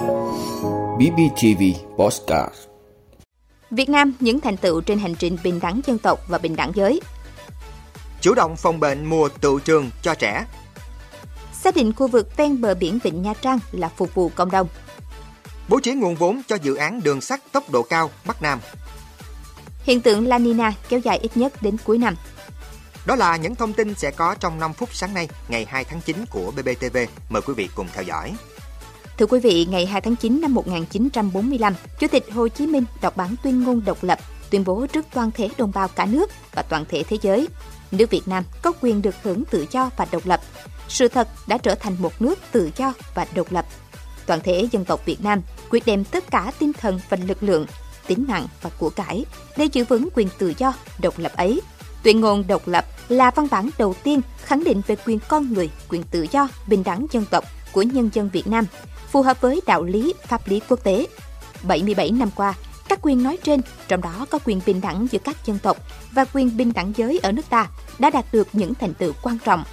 BBTV Postcard Việt Nam những thành tựu trên hành trình bình đẳng dân tộc và bình đẳng giới. Chủ động phòng bệnh mùa tự trường cho trẻ. Xác định khu vực ven bờ biển Vịnh Nha Trang là phục vụ cộng đồng. Bố trí nguồn vốn cho dự án đường sắt tốc độ cao Bắc Nam. Hiện tượng La Nina kéo dài ít nhất đến cuối năm. Đó là những thông tin sẽ có trong 5 phút sáng nay, ngày 2 tháng 9 của BBTV. Mời quý vị cùng theo dõi. Thưa quý vị, ngày 2 tháng 9 năm 1945, Chủ tịch Hồ Chí Minh đọc bản tuyên ngôn độc lập, tuyên bố trước toàn thể đồng bào cả nước và toàn thể thế giới. Nước Việt Nam có quyền được hưởng tự do và độc lập. Sự thật đã trở thành một nước tự do và độc lập. Toàn thể dân tộc Việt Nam quyết đem tất cả tinh thần và lực lượng, tính mạng và của cải để giữ vững quyền tự do, độc lập ấy. Tuyên ngôn độc lập là văn bản đầu tiên khẳng định về quyền con người, quyền tự do, bình đẳng dân tộc của nhân dân Việt Nam, phù hợp với đạo lý, pháp lý quốc tế. 77 năm qua, các quyền nói trên, trong đó có quyền bình đẳng giữa các dân tộc và quyền bình đẳng giới ở nước ta, đã đạt được những thành tựu quan trọng.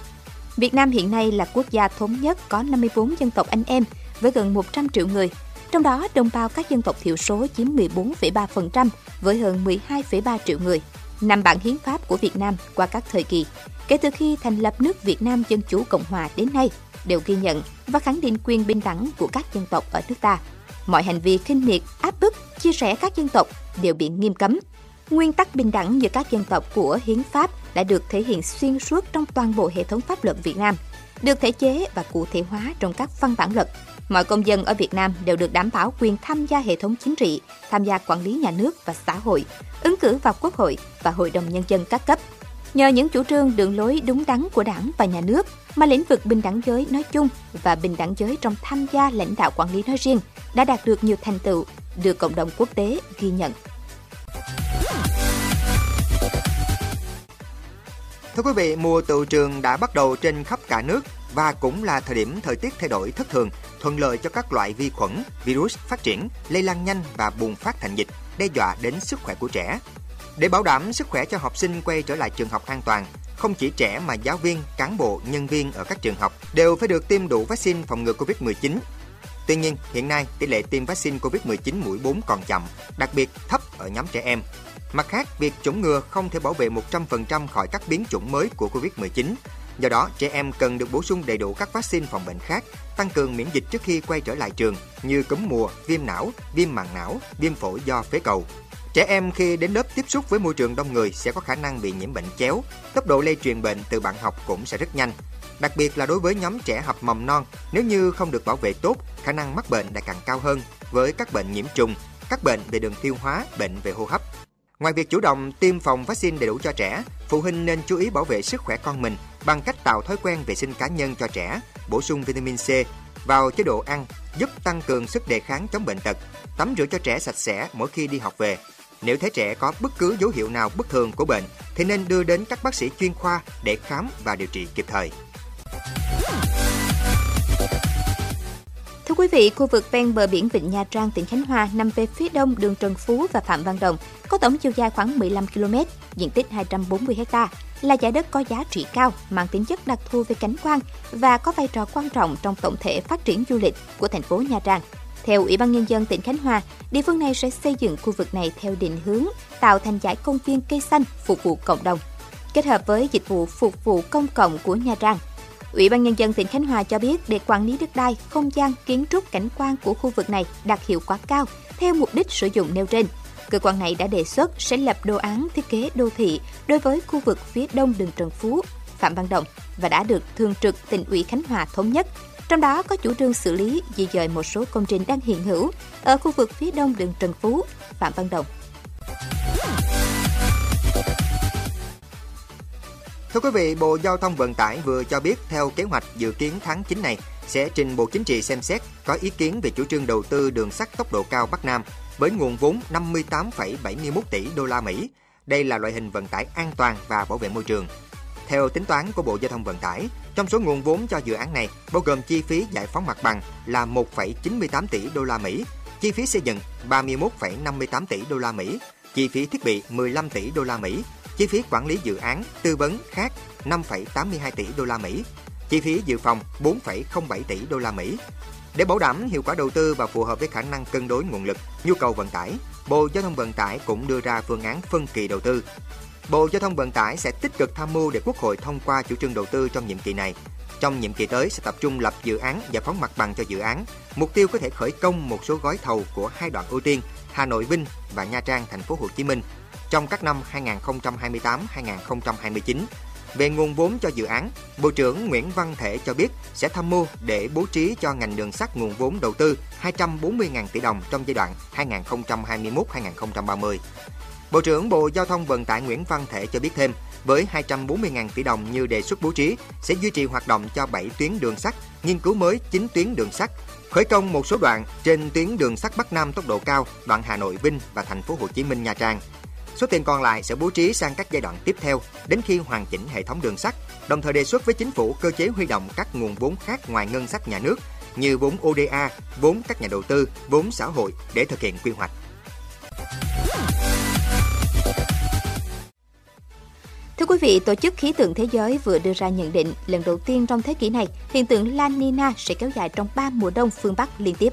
Việt Nam hiện nay là quốc gia thống nhất có 54 dân tộc anh em với gần 100 triệu người. Trong đó, đồng bào các dân tộc thiểu số chiếm 14,3% với hơn 12,3 triệu người. Năm bản hiến pháp của Việt Nam qua các thời kỳ, kể từ khi thành lập nước Việt Nam Dân Chủ Cộng Hòa đến nay, đều ghi nhận và khẳng định quyền bình đẳng của các dân tộc ở nước ta. Mọi hành vi khinh miệt, áp bức, chia rẽ các dân tộc đều bị nghiêm cấm. Nguyên tắc bình đẳng giữa các dân tộc của hiến pháp đã được thể hiện xuyên suốt trong toàn bộ hệ thống pháp luật Việt Nam, được thể chế và cụ thể hóa trong các văn bản luật. Mọi công dân ở Việt Nam đều được đảm bảo quyền tham gia hệ thống chính trị, tham gia quản lý nhà nước và xã hội, ứng cử vào Quốc hội và Hội đồng Nhân dân các cấp. Nhờ những chủ trương đường lối đúng đắn của Đảng và Nhà nước mà lĩnh vực bình đẳng giới nói chung và bình đẳng giới trong tham gia lãnh đạo quản lý nói riêng đã đạt được nhiều thành tựu, được cộng đồng quốc tế ghi nhận. Thưa quý vị, mùa tự trường đã bắt đầu trên khắp cả nước và cũng là thời điểm thời tiết thay đổi thất thường, thuận lợi cho các loại vi khuẩn, virus phát triển, lây lan nhanh và bùng phát thành dịch, đe dọa đến sức khỏe của trẻ. Để bảo đảm sức khỏe cho học sinh quay trở lại trường học an toàn, không chỉ trẻ mà giáo viên, cán bộ, nhân viên ở các trường học đều phải được tiêm đủ vaccine phòng ngừa Covid-19. Tuy nhiên, hiện nay tỷ lệ tiêm vaccine Covid-19 mũi 4 còn chậm, đặc biệt thấp ở nhóm trẻ em. Mặt khác, việc chủng ngừa không thể bảo vệ 100% khỏi các biến chủng mới của Covid-19. Do đó, trẻ em cần được bổ sung đầy đủ các vaccine phòng bệnh khác, tăng cường miễn dịch trước khi quay trở lại trường như cúm mùa, viêm não, viêm màng não, viêm phổi do phế cầu. Trẻ em khi đến lớp tiếp xúc với môi trường đông người sẽ có khả năng bị nhiễm bệnh chéo, tốc độ lây truyền bệnh từ bạn học cũng sẽ rất nhanh. Đặc biệt là đối với nhóm trẻ học mầm non, nếu như không được bảo vệ tốt, khả năng mắc bệnh lại càng cao hơn với các bệnh nhiễm trùng, các bệnh về đường tiêu hóa, bệnh về hô hấp. Ngoài việc chủ động tiêm phòng vaccine đầy đủ cho trẻ, phụ huynh nên chú ý bảo vệ sức khỏe con mình bằng cách tạo thói quen vệ sinh cá nhân cho trẻ, bổ sung vitamin C vào chế độ ăn giúp tăng cường sức đề kháng chống bệnh tật, tắm rửa cho trẻ sạch sẽ mỗi khi đi học về. Nếu thấy trẻ có bất cứ dấu hiệu nào bất thường của bệnh thì nên đưa đến các bác sĩ chuyên khoa để khám và điều trị kịp thời. Thưa quý vị, khu vực ven bờ biển Vịnh Nha Trang, tỉnh Khánh Hòa nằm về phía đông đường Trần Phú và Phạm Văn Đồng, có tổng chiều dài khoảng 15 km, diện tích 240 ha, là giải đất có giá trị cao, mang tính chất đặc thù về cảnh quan và có vai trò quan trọng trong tổng thể phát triển du lịch của thành phố Nha Trang. Theo Ủy ban Nhân dân tỉnh Khánh Hòa, địa phương này sẽ xây dựng khu vực này theo định hướng tạo thành giải công viên cây xanh phục vụ cộng đồng, kết hợp với dịch vụ phục vụ công cộng của Nha Trang. Ủy ban Nhân dân tỉnh Khánh Hòa cho biết để quản lý đất đai, không gian, kiến trúc cảnh quan của khu vực này đạt hiệu quả cao theo mục đích sử dụng nêu trên. Cơ quan này đã đề xuất sẽ lập đồ án thiết kế đô thị đối với khu vực phía đông đường Trần Phú, Phạm Văn Đồng và đã được Thường trực tỉnh ủy Khánh Hòa thống nhất. Trong đó có chủ trương xử lý di dời một số công trình đang hiện hữu ở khu vực phía đông đường Trần Phú, Phạm Văn Đồng. Thưa quý vị, Bộ Giao thông Vận tải vừa cho biết theo kế hoạch dự kiến tháng 9 này sẽ trình Bộ Chính trị xem xét có ý kiến về chủ trương đầu tư đường sắt tốc độ cao Bắc Nam với nguồn vốn 58,71 tỷ đô la Mỹ. Đây là loại hình vận tải an toàn và bảo vệ môi trường. Theo tính toán của Bộ Giao thông Vận tải, trong số nguồn vốn cho dự án này bao gồm chi phí giải phóng mặt bằng là 1,98 tỷ đô la Mỹ, chi phí xây dựng 31,58 tỷ đô la Mỹ, chi phí thiết bị 15 tỷ đô la Mỹ, chi phí quản lý dự án, tư vấn khác 5,82 tỷ đô la Mỹ, chi phí dự phòng 4,07 tỷ đô la Mỹ. Để bảo đảm hiệu quả đầu tư và phù hợp với khả năng cân đối nguồn lực, nhu cầu vận tải, Bộ Giao thông Vận tải cũng đưa ra phương án phân kỳ đầu tư. Bộ Giao thông Vận tải sẽ tích cực tham mưu để Quốc hội thông qua chủ trương đầu tư trong nhiệm kỳ này. Trong nhiệm kỳ tới sẽ tập trung lập dự án giải phóng mặt bằng cho dự án. Mục tiêu có thể khởi công một số gói thầu của hai đoạn ưu tiên Hà Nội Vinh và Nha Trang thành phố Hồ Chí Minh trong các năm 2028-2029 về nguồn vốn cho dự án, Bộ trưởng Nguyễn Văn Thể cho biết sẽ tham mưu để bố trí cho ngành đường sắt nguồn vốn đầu tư 240.000 tỷ đồng trong giai đoạn 2021-2030. Bộ trưởng Bộ Giao thông Vận tải Nguyễn Văn Thể cho biết thêm, với 240.000 tỷ đồng như đề xuất bố trí, sẽ duy trì hoạt động cho 7 tuyến đường sắt, nghiên cứu mới 9 tuyến đường sắt, khởi công một số đoạn trên tuyến đường sắt Bắc Nam tốc độ cao, đoạn Hà Nội Vinh và thành phố Hồ Chí Minh Nha Trang. Số tiền còn lại sẽ bố trí sang các giai đoạn tiếp theo đến khi hoàn chỉnh hệ thống đường sắt, đồng thời đề xuất với chính phủ cơ chế huy động các nguồn vốn khác ngoài ngân sách nhà nước như vốn ODA, vốn các nhà đầu tư, vốn xã hội để thực hiện quy hoạch. Quý vị, Tổ chức Khí tượng Thế giới vừa đưa ra nhận định lần đầu tiên trong thế kỷ này, hiện tượng La Nina sẽ kéo dài trong 3 mùa đông phương Bắc liên tiếp.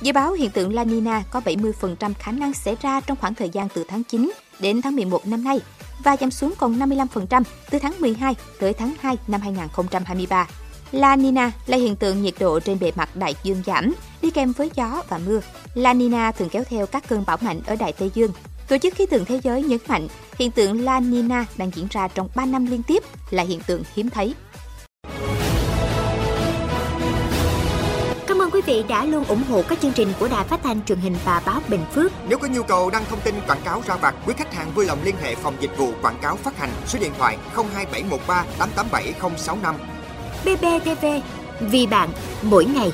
Dự báo hiện tượng La Nina có 70% khả năng xảy ra trong khoảng thời gian từ tháng 9 đến tháng 11 năm nay và giảm xuống còn 55% từ tháng 12 tới tháng 2 năm 2023. La Nina là hiện tượng nhiệt độ trên bề mặt đại dương giảm, đi kèm với gió và mưa. La Nina thường kéo theo các cơn bão mạnh ở Đại Tây Dương. Tổ chức Khí tượng Thế giới nhấn mạnh hiện tượng La Nina đang diễn ra trong 3 năm liên tiếp là hiện tượng hiếm thấy. Cảm ơn quý vị đã luôn ủng hộ các chương trình của Đài Phát thanh truyền hình và báo Bình Phước. Nếu có nhu cầu đăng thông tin quảng cáo ra vặt, quý khách hàng vui lòng liên hệ phòng dịch vụ quảng cáo phát hành số điện thoại 02713 887065. BBTV, vì bạn, mỗi ngày.